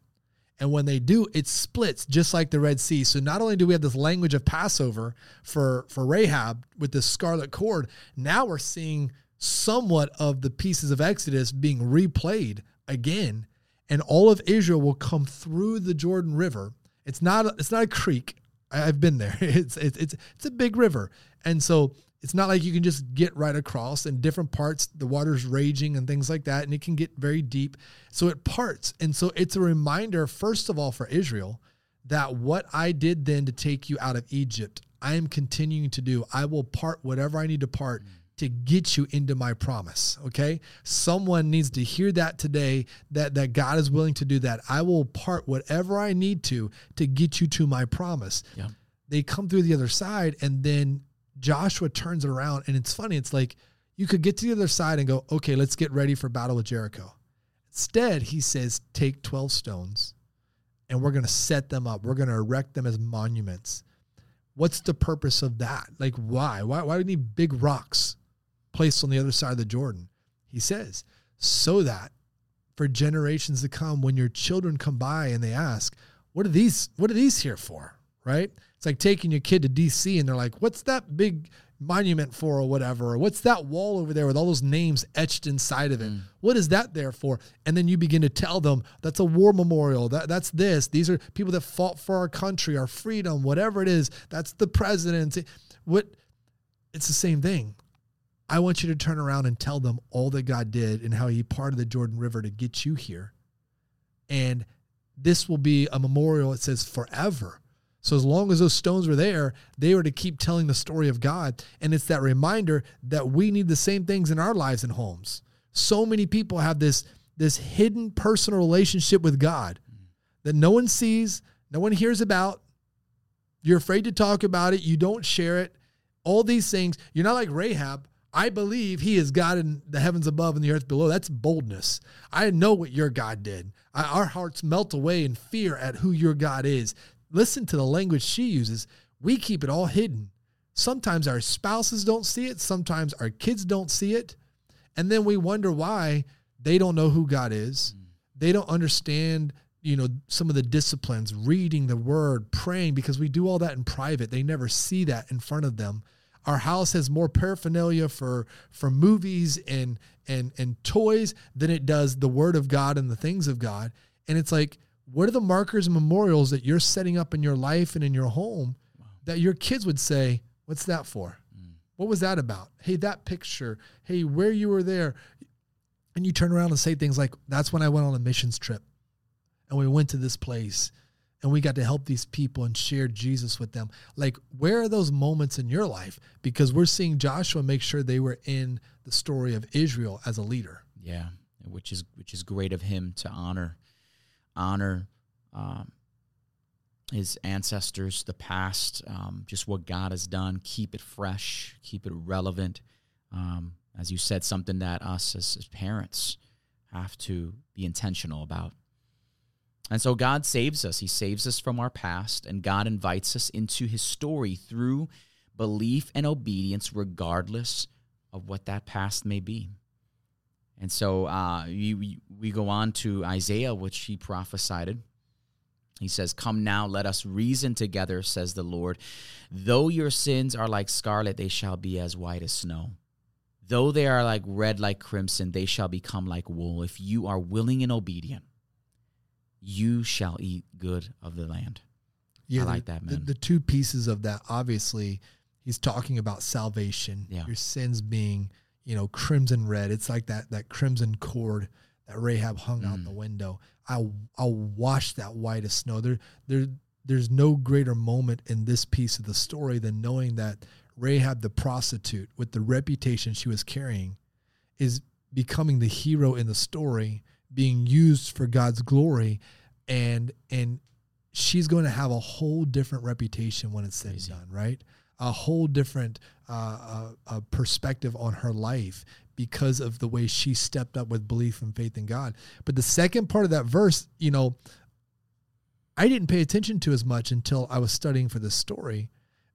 And when they do, it splits just like the Red Sea. So not only do we have this language of Passover for for Rahab with this scarlet cord, now we're seeing somewhat of the pieces of Exodus being replayed again, and all of Israel will come through the Jordan River. It's not a, it's not a creek. I've been there. It's it's it's it's a big river, and so it's not like you can just get right across. In different parts, the water's raging and things like that, and it can get very deep. So it parts, and so it's a reminder, first of all, for Israel, that what I did then to take you out of Egypt, I am continuing to do. I will part whatever I need to part to get you into my promise. Okay. Someone needs to hear that today that, that God is willing to do that. I will part whatever I need to to get you to my promise. Yeah. They come through the other side and then Joshua turns it around. And it's funny. It's like you could get to the other side and go, okay, let's get ready for battle with Jericho. Instead, he says, take 12 stones and we're going to set them up. We're going to erect them as monuments. What's the purpose of that? Like, why? Why, why do we need big rocks placed on the other side of the Jordan? He says, so that for generations to come, when your children come by and they ask, what are these, what are these here for? Right? It's like taking your kid to DC and they're like, what's that big monument for or whatever? Or what's that wall over there with all those names etched inside of it? Mm. What is that there for? And then you begin to tell them that's a war memorial. That that's this. These are people that fought for our country, our freedom, whatever it is. That's the president. What it's the same thing. I want you to turn around and tell them all that God did and how he parted the Jordan River to get you here. And this will be a memorial, it says forever. So as long as those stones were there, they were to keep telling the story of God. And it's that reminder that we need the same things in our lives and homes. So many people have this, this hidden personal relationship with God that no one sees, no one hears about. You're afraid to talk about it. You don't share it. All these things. You're not like Rahab. I believe he is God in the heavens above and the earth below. That's boldness. I know what your God did. I, our hearts melt away in fear at who your God is. Listen to the language she uses. We keep it all hidden. Sometimes our spouses don't see it. Sometimes our kids don't see it. And then we wonder why they don't know who God is. Mm. They don't understand, you know, some of the disciplines, reading the word, praying, because we do all that in private. They never see that in front of them. Our house has more paraphernalia for for movies and and and toys than it does the word of God and the things of God. And it's like what are the markers and memorials that you're setting up in your life and in your home that your kids would say, What's that for? What was that about? Hey, that picture. Hey, where you were there. And you turn around and say things like, That's when I went on a missions trip and we went to this place and we got to help these people and share Jesus with them. Like, where are those moments in your life? Because we're seeing Joshua make sure they were in the story of Israel as a leader. Yeah, which is which is great of him to honor honor um, his ancestors, the past, um, just what God has done. Keep it fresh, keep it relevant. Um, as you said, something that us as, as parents have to be intentional about. And so God saves us. He saves us from our past, and God invites us into his story through belief and obedience, regardless of what that past may be. And so uh, we, we go on to Isaiah, which he prophesied. He says, Come now, let us reason together, says the Lord. Though your sins are like scarlet, they shall be as white as snow. Though they are like red like crimson, they shall become like wool. If you are willing and obedient, you shall eat good of the land. Yeah, I the- like that, man. The, two pieces of that, obviously, he's talking about salvation. Yeah. Your sins being, you know, crimson red. It's like that that crimson cord that Rahab hung out Mm. the window. I'll I'll wash that white as snow. There there there's no greater moment in this piece of the story than knowing that Rahab the prostitute, with the reputation she was carrying, is becoming the hero in the story, being used for God's glory, and and she's going to have a whole different reputation when it's said and done, right? A whole different uh, uh, uh, perspective on her life because of the way she stepped up with belief and faith in God. But the second part of that verse, you know, I didn't pay attention to as much until I was studying for this story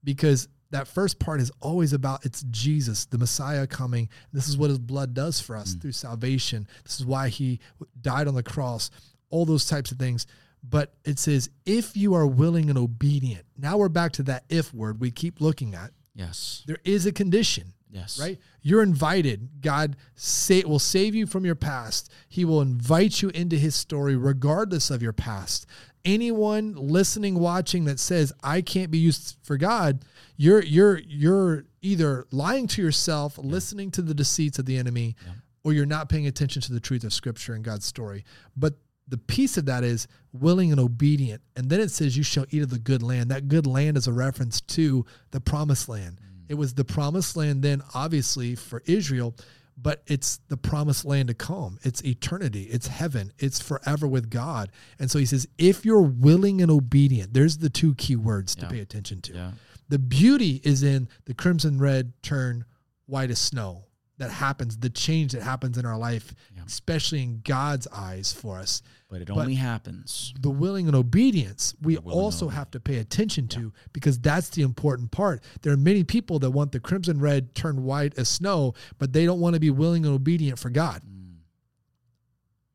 because that first part is always about it's Jesus, the Messiah coming. This is what his blood does for us mm. through salvation. This is why he died on the cross, all those types of things. But it says, if you are willing and obedient. Now we're back to that if word we keep looking at. Yes. There is a condition Yes. right? You're invited. God say, will save you from your past. He will invite you into his story regardless of your past. Anyone listening, watching that says, I can't be used for God, you're you're you're either lying to yourself, listening to the deceits of the enemy, or you're not paying attention to the truth of scripture and God's story. But the piece of that is willing and obedient. And then it says, You shall eat of the good land. That good land is a reference to the promised land. Mm. It was the promised land then, obviously, for Israel, but it's the promised land to come. It's eternity, it's heaven, it's forever with God. And so he says, If you're willing and obedient, there's the two key words to Yeah. pay attention to. Yeah. The beauty is in the crimson red turn white as snow that happens, the change that happens in our life, Yeah. especially in God's eyes for us. But it But- only happens. The willing and obedience we The will and also have to pay attention to because that's the important part. There are many people that want the crimson red turned white as snow, but they don't want to be willing and obedient for God. Mm,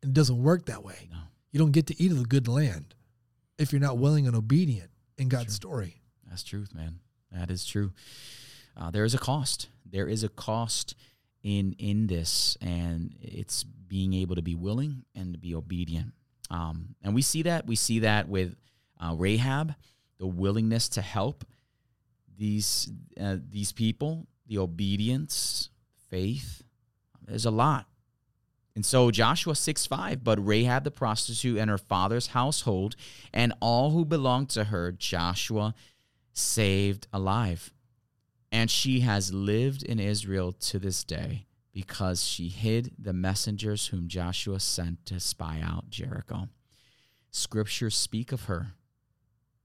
It doesn't work that way. no, You don't get to eat of the good land if you're not willing and obedient in God's story. that's truth, man. That is true. Uh, there is a cost. There is a cost in in this, and it's being able to be willing and to be obedient. Um, and we see that. We see that with uh, Rahab, the willingness to help these uh, these people, the obedience, faith. There's a lot. And so Joshua 6 5, but Rahab the prostitute and her father's household and all who belonged to her, Joshua saved alive. And she has lived in Israel to this day because she hid the messengers whom Joshua sent to spy out Jericho. Scriptures speak of her.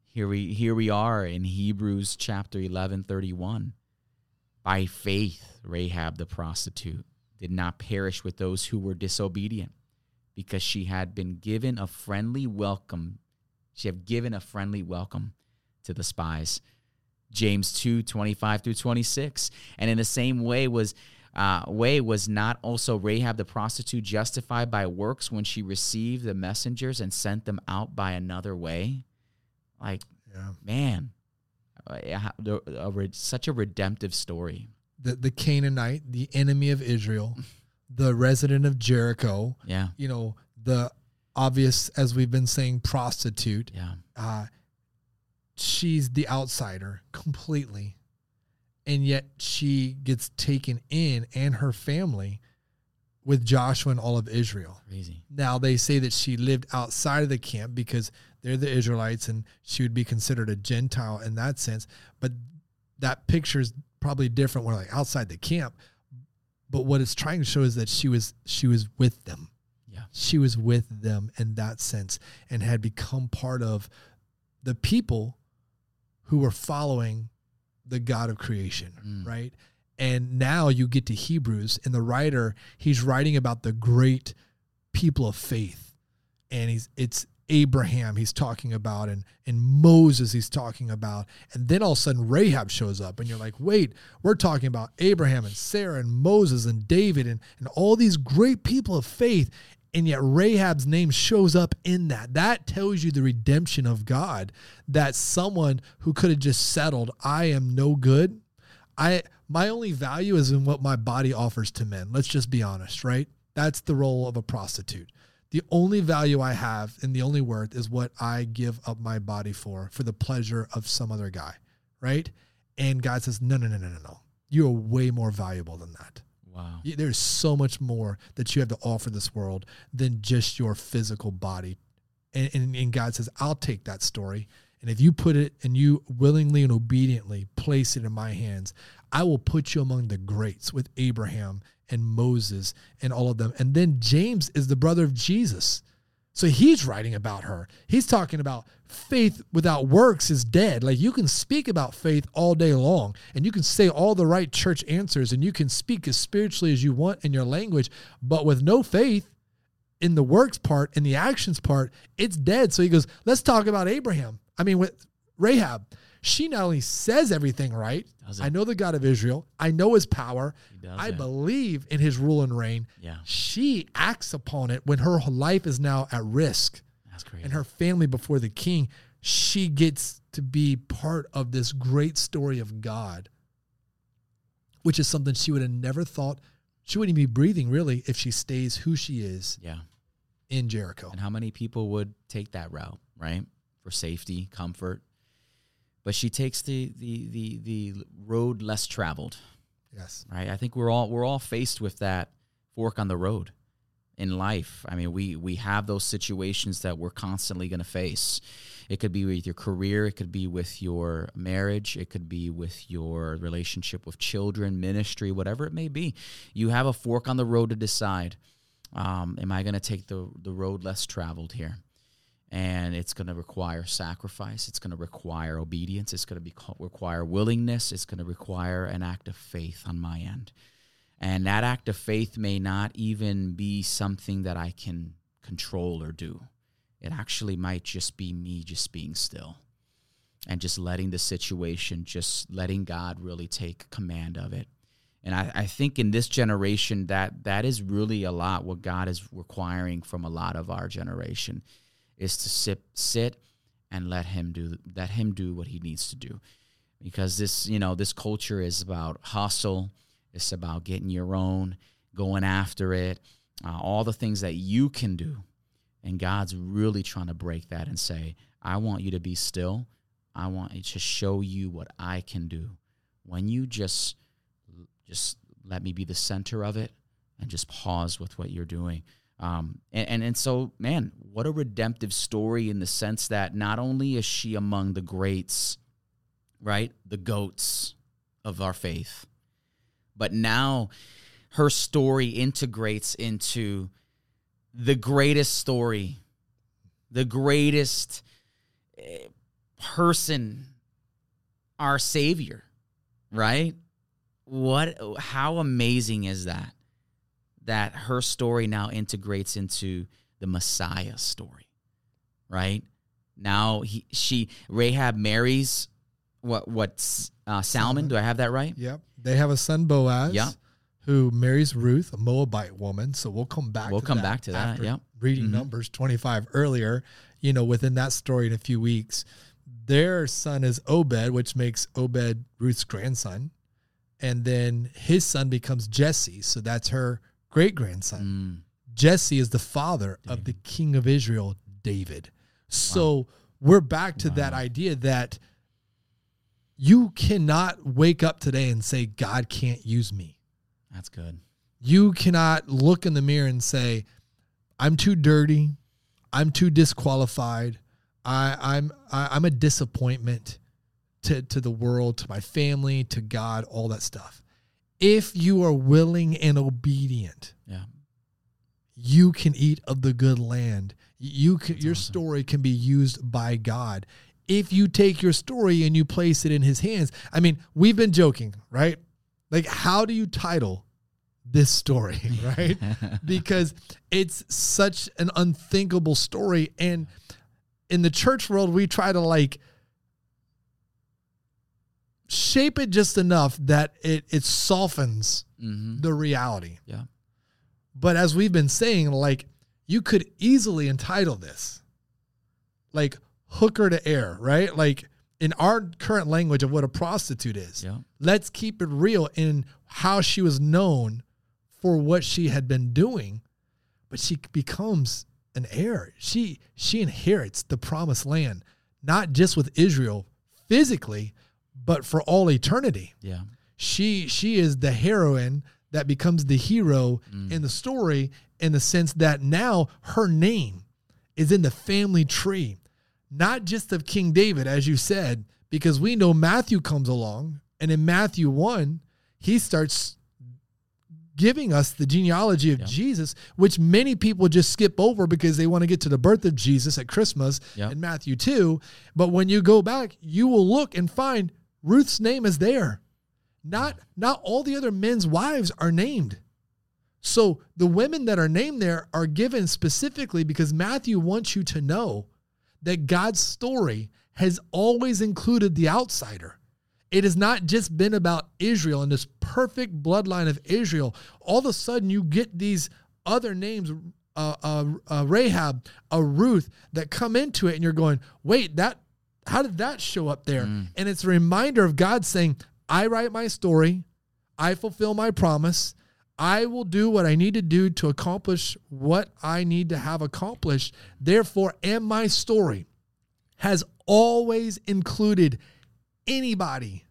Here we here we are in Hebrews chapter 11 31. By faith Rahab the prostitute did not perish with those who were disobedient because she had been given a friendly welcome. She had given a friendly welcome to the spies. James 2, 25 through 26. And in the same way was uh, way was not also Rahab the prostitute justified by works when she received the messengers and sent them out by another way? Like, Yeah. man, uh, a- a such a redemptive story. The the Canaanite, the enemy of Israel, the resident of Jericho, Yeah. you know, the obvious as we've been saying prostitute. Yeah. Uh, she's the outsider completely, and yet she gets taken in and her family with Joshua and all of Israel. Crazy. Now they say that she lived outside of the camp because they're the Israelites and she would be considered a Gentile in that sense. But that picture is probably different when like outside the camp. But what it's trying to show is that she was she was with them. Yeah. She was with them in that sense and had become part of the people who were following the God of creation, Mm. right? And now you get to Hebrews, and the writer he's writing about the great people of faith, and he's it's Abraham he's talking about, and and Moses he's talking about, and then all of a sudden Rahab shows up, and you're like, wait, we're talking about Abraham and Sarah and Moses and David and and all these great people of faith, and yet Rahab's name shows up in that. That tells you the redemption of God. That someone who could have just settled, I am no good. I my only value is in what my body offers to men. Let's just be honest, right? That's the role of a prostitute. The only value I have and the only worth is what I give up my body for, for the pleasure of some other guy, right? And God says, no, no, no, no, no, no. You are way more valuable than that. Wow. There's so much more that you have to offer this world than just your physical body. And, and, and God says, I'll take that story. And if you put it and you willingly and obediently place it in my hands, I will put you among the greats with Abraham and Moses and all of them. And then James is the brother of Jesus. So he's writing about her. He's talking about faith without works is dead. Like you can speak about faith all day long and you can say all the right church answers and you can speak as spiritually as you want in your language, but with no faith in the works part, in the actions part, it's dead. So he goes, let's talk about Abraham. I mean, with Rahab, she not only says everything right, I know the God of Israel, I know his power, I it. believe in his rule and reign Yeah. she acts upon it when her life is now at risk That's crazy. and her family before the king. She gets to be part of this great story of God, which is something she would have never thought she wouldn't even be breathing really if she stays who she is yeah. in Jericho. And how many people would take that route, right? For safety, comfort. But she takes the the the the road less traveled, Yes. right? I think we're all we're all faced with that fork on the road in life. I mean, we we have those situations that we're constantly going to face. It could be with your career, it could be with your marriage, it could be with your relationship with children, ministry, whatever it may be. You have a fork on the road to decide. Um, am I going to take the the road less traveled here? And it's going to require sacrifice. It's going to require obedience. It's going to require willingness. It's going to require an act of faith on my end. And that act of faith may not even be something that I can control or do. It actually might just be me just being still and just letting the situation, just letting God really take command of it. And I, I think in this generation that that is really a lot what God is requiring from a lot of our generation is to sit sit and let him do let him do what he needs to do. Because this, you know, this culture is about hustle, it's about getting your own, going after it, uh, all the things that you can do. And God's really trying to break that and say, I want you to be still. I want to show you what I can do. When you just just let me be the center of it and just pause with what you're doing. Um, and, and and so, man, what a redemptive story in the sense that not only is she among the greats, right, the goats of our faith, but now her story integrates into the greatest story, the greatest eh, person, our Savior, right? What? How amazing is that? That her story now integrates into the Messiah story, right? Now he, she, Rahab marries what? What? Uh, Salmon? Do I have that right? Yep. They have a son Boaz. Yeah. Who marries Ruth, a Moabite woman. So we'll come back. We'll to come that back to that, yep. Reading Mhm. Numbers 25 earlier, you know, within that story in a few weeks, their son is Obed, which makes Obed Ruth's grandson. And then his son becomes Jesse. So that's her great grandson. Mm, Jesse is the father of the king of Israel, David. So we're back to that idea that you cannot wake up today and say, God can't use me. That's good. You cannot look in the mirror and say, I'm too dirty. I'm too disqualified. I, I'm I, I'm a disappointment to, to the world, to my family, to God, all that stuff. If you are willing and obedient, Yeah. you can eat of the good land. You can, your awesome. story can be used by God. If you take your story and you place it in his hands. I mean, we've been joking, right? Like how do you title this story, right? because it's such an unthinkable story and in the church world we try to like shape it just enough that it it softens Mm-hmm. the reality. Yeah. But as we've been saying, like you could easily entitle this like hooker to heir, right? Like in our current language of what a prostitute is. Yeah. Let's keep it real in how she was known for what she had been doing, but she becomes an heir. She she inherits the promised land, not just with Israel physically, but for all eternity Yeah. she she is the heroine that becomes the hero mm. in the story in the sense that now her name is in the family tree not just of king david as you said because we know matthew comes along and in matthew 1 he starts giving us the genealogy of Yeah. jesus which many people just skip over because they want to get to the birth of jesus at christmas Yeah. in matthew 2 but when you go back you will look and find ruth's name is there. Not not all the other men's wives are named. So the women that are named there are given specifically because matthew wants you to know that god's story has always included the outsider. It has not just been about israel and this perfect bloodline of israel. All of a sudden you get these other names uh, uh, uh, rahab a ruth that come into it and you're going wait that how did that show up there mm. and it's a reminder of god saying I write my story. I fulfill my promise. I will do what I need to do to accomplish what I need to have accomplished. Therefore, and my story has always included anybody,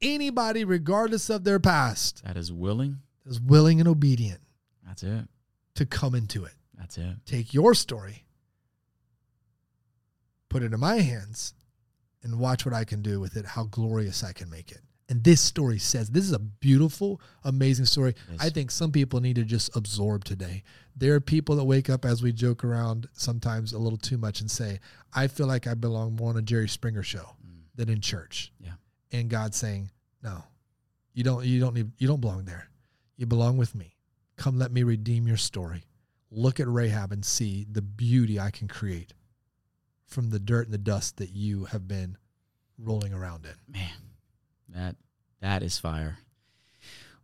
anybody, regardless of their past, That is willing. is willing and obedient That's it. to come into it. That's it. Take your story, put it in my hands, and watch what I can do with it, how glorious I can make it. And this story says this is a beautiful, amazing story. Yes. I think some people need to just absorb today. There are people that wake up as we joke around sometimes a little too much and say, I feel like I belong more on a Jerry Springer show mm. than in church. Yeah. And God's saying, No, you don't you don't need you don't belong there. You belong with me. Come let me redeem your story. Look at Rahab and see the beauty I can create from the dirt and the dust that you have been rolling around in. Man, that that is fire.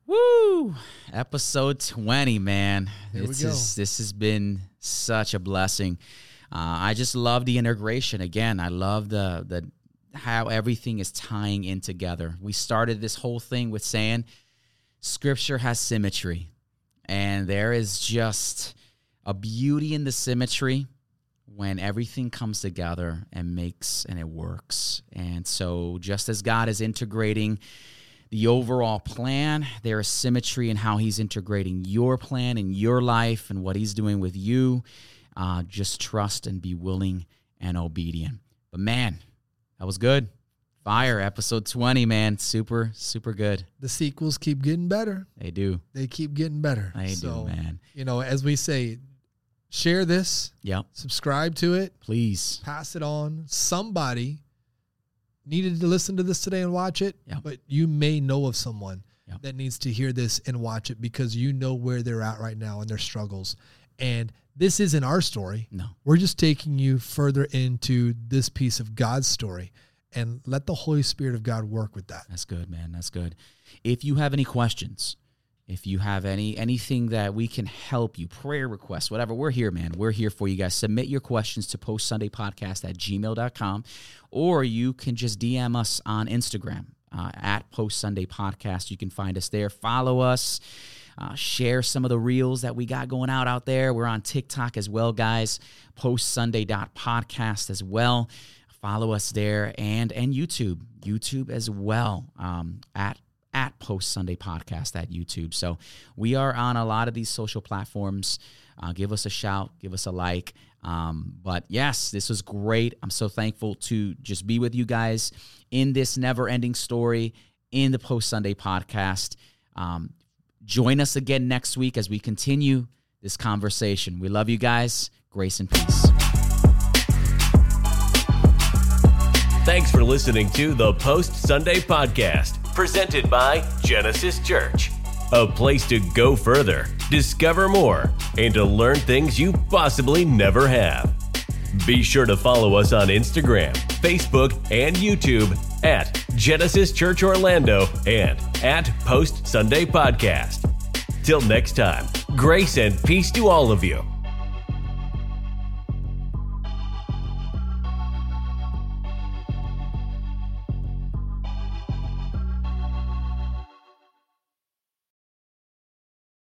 Woo! Episode twenty, man. Here this is this has been such a blessing. Uh, I just love the integration. Again, I love the the how everything is tying in together. We started this whole thing with saying Scripture has symmetry, and there is just a beauty in the symmetry when everything comes together and makes and it works. And so, just as God is integrating the overall plan, there is symmetry in how He's integrating your plan in your life and what He's doing with you. Uh, just trust and be willing and obedient. But man, that was good. Fire, episode 20, man. Super, super good. The sequels keep getting better. They do. They keep getting better. They so, do, man. you know, as we say, share this, Yeah. subscribe to it, Please. pass it on. Somebody needed to listen to this today and watch it, Yeah. but you may know of someone Yeah. that needs to hear this and watch it because you know where they're at right now and their struggles. And this isn't our story. No. We're just taking you further into this piece of God's story and let the Holy Spirit of God work with that. That's good, man. That's good. If you have any questions, if you have any anything that we can help you, prayer requests, whatever, we're here, man. We're here for you guys. Submit your questions to post Sunday podcast at gmail.com or you can just DM us on Instagram uh, at post Sunday podcast. You can find us there. Follow us. Uh, share some of the reels that we got going out out there. We're on TikTok as well, guys. Post Sunday podcast as well. Follow us there and and YouTube, YouTube as well um, at at Post Sunday Podcast at YouTube. So we are on a lot of these social platforms. Uh, give us a shout, give us a like. Um, but yes, this was great. I'm so thankful to just be with you guys in this never ending story in the Post Sunday podcast. Um, join us again next week as we continue this conversation. We love you guys. Grace and peace. Thanks for listening to the Post Sunday Podcast, presented by Genesis Church. A place to go further, discover more, and to learn things you possibly never have. Be sure to follow us on Instagram, Facebook, and YouTube at Genesis Church Orlando and at Post Sunday Podcast. Till next time, grace and peace to all of you.